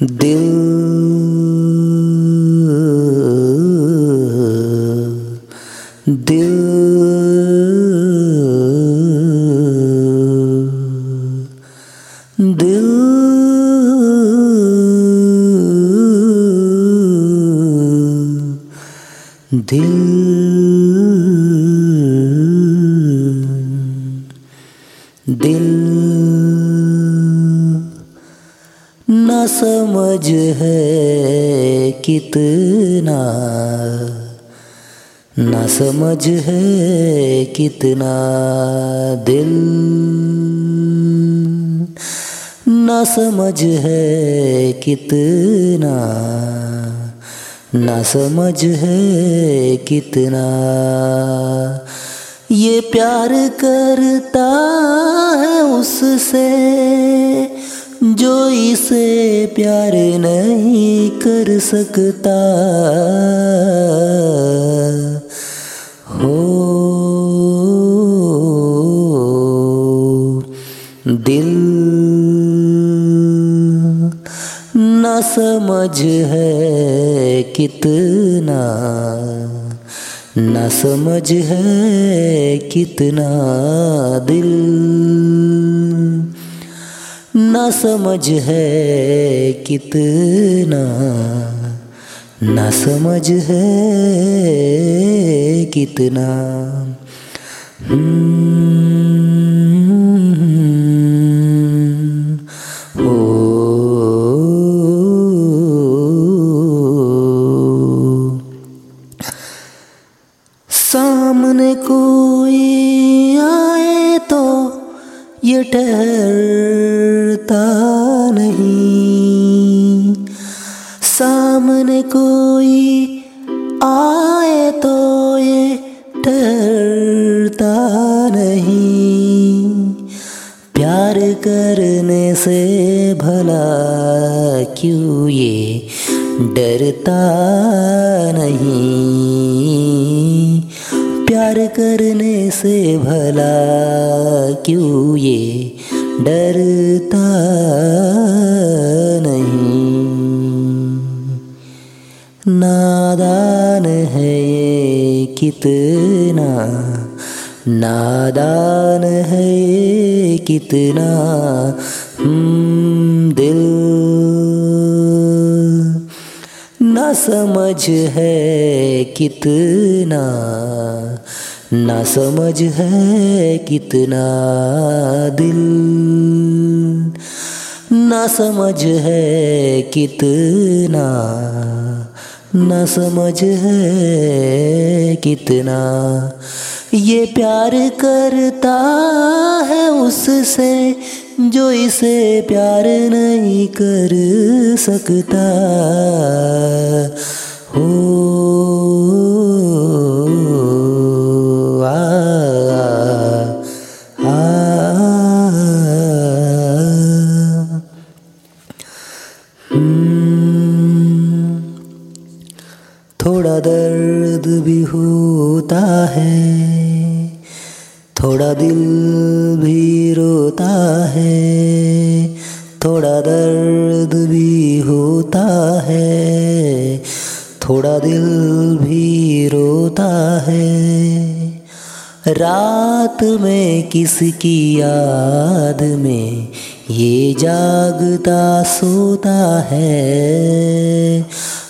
दिल दिल दिल दिल दिल समझ है कितना। न समझ है कितना दिल। न समझ है कितना। न समझ है कितना। ये प्यार करता है उससे। जो इसे प्यार नहीं कर सकता। हो, दिल न समझ है कितना, न समझ है कितना दिल। न समझ है कितना न समझ है कितना। सामने कोई आए तो ये ठहरता आए तो ये डरता नहीं। प्यार करने से भला क्यों ये डरता नहीं? प्यार करने से भला क्यों ये डरता नादान है ये कितना? नादान है ये कितना? दिल। न समझ है कितना? न समझ है कितना दिल? न समझ है कितना? न समझ है कितना। ये प्यार करता है उससे जो इसे प्यार नहीं कर सकता। हो होता है, थोड़ा दिल भी रोता है, थोड़ा दर्द भी होता है, थोड़ा दिल भी रोता है। रात में किसकी याद में ये जागता सोता है।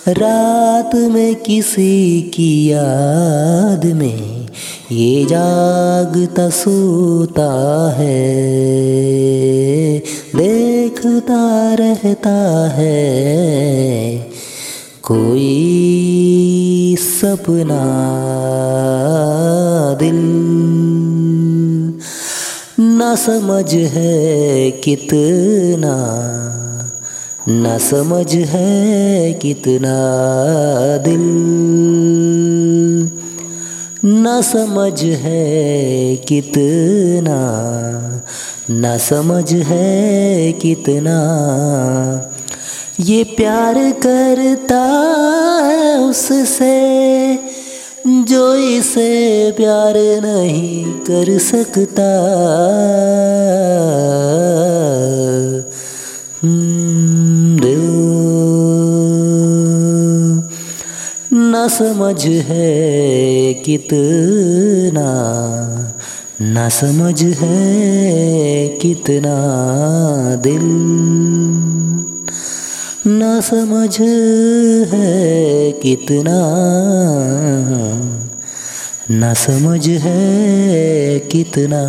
रात में किसी की याद में ये जागता सोता है। देखता रहता है। कोई सपना दिल समझ है कितना, न समझ है कितना दिल। न समझ है कितना, न समझ है कितना। ये प्यार करता है उससे जो इसे प्यार नहीं कर सकता। हम्म, न समझ है कितना, न समझ है कितना दिल। ना समझ है कितना ना समझ है कितना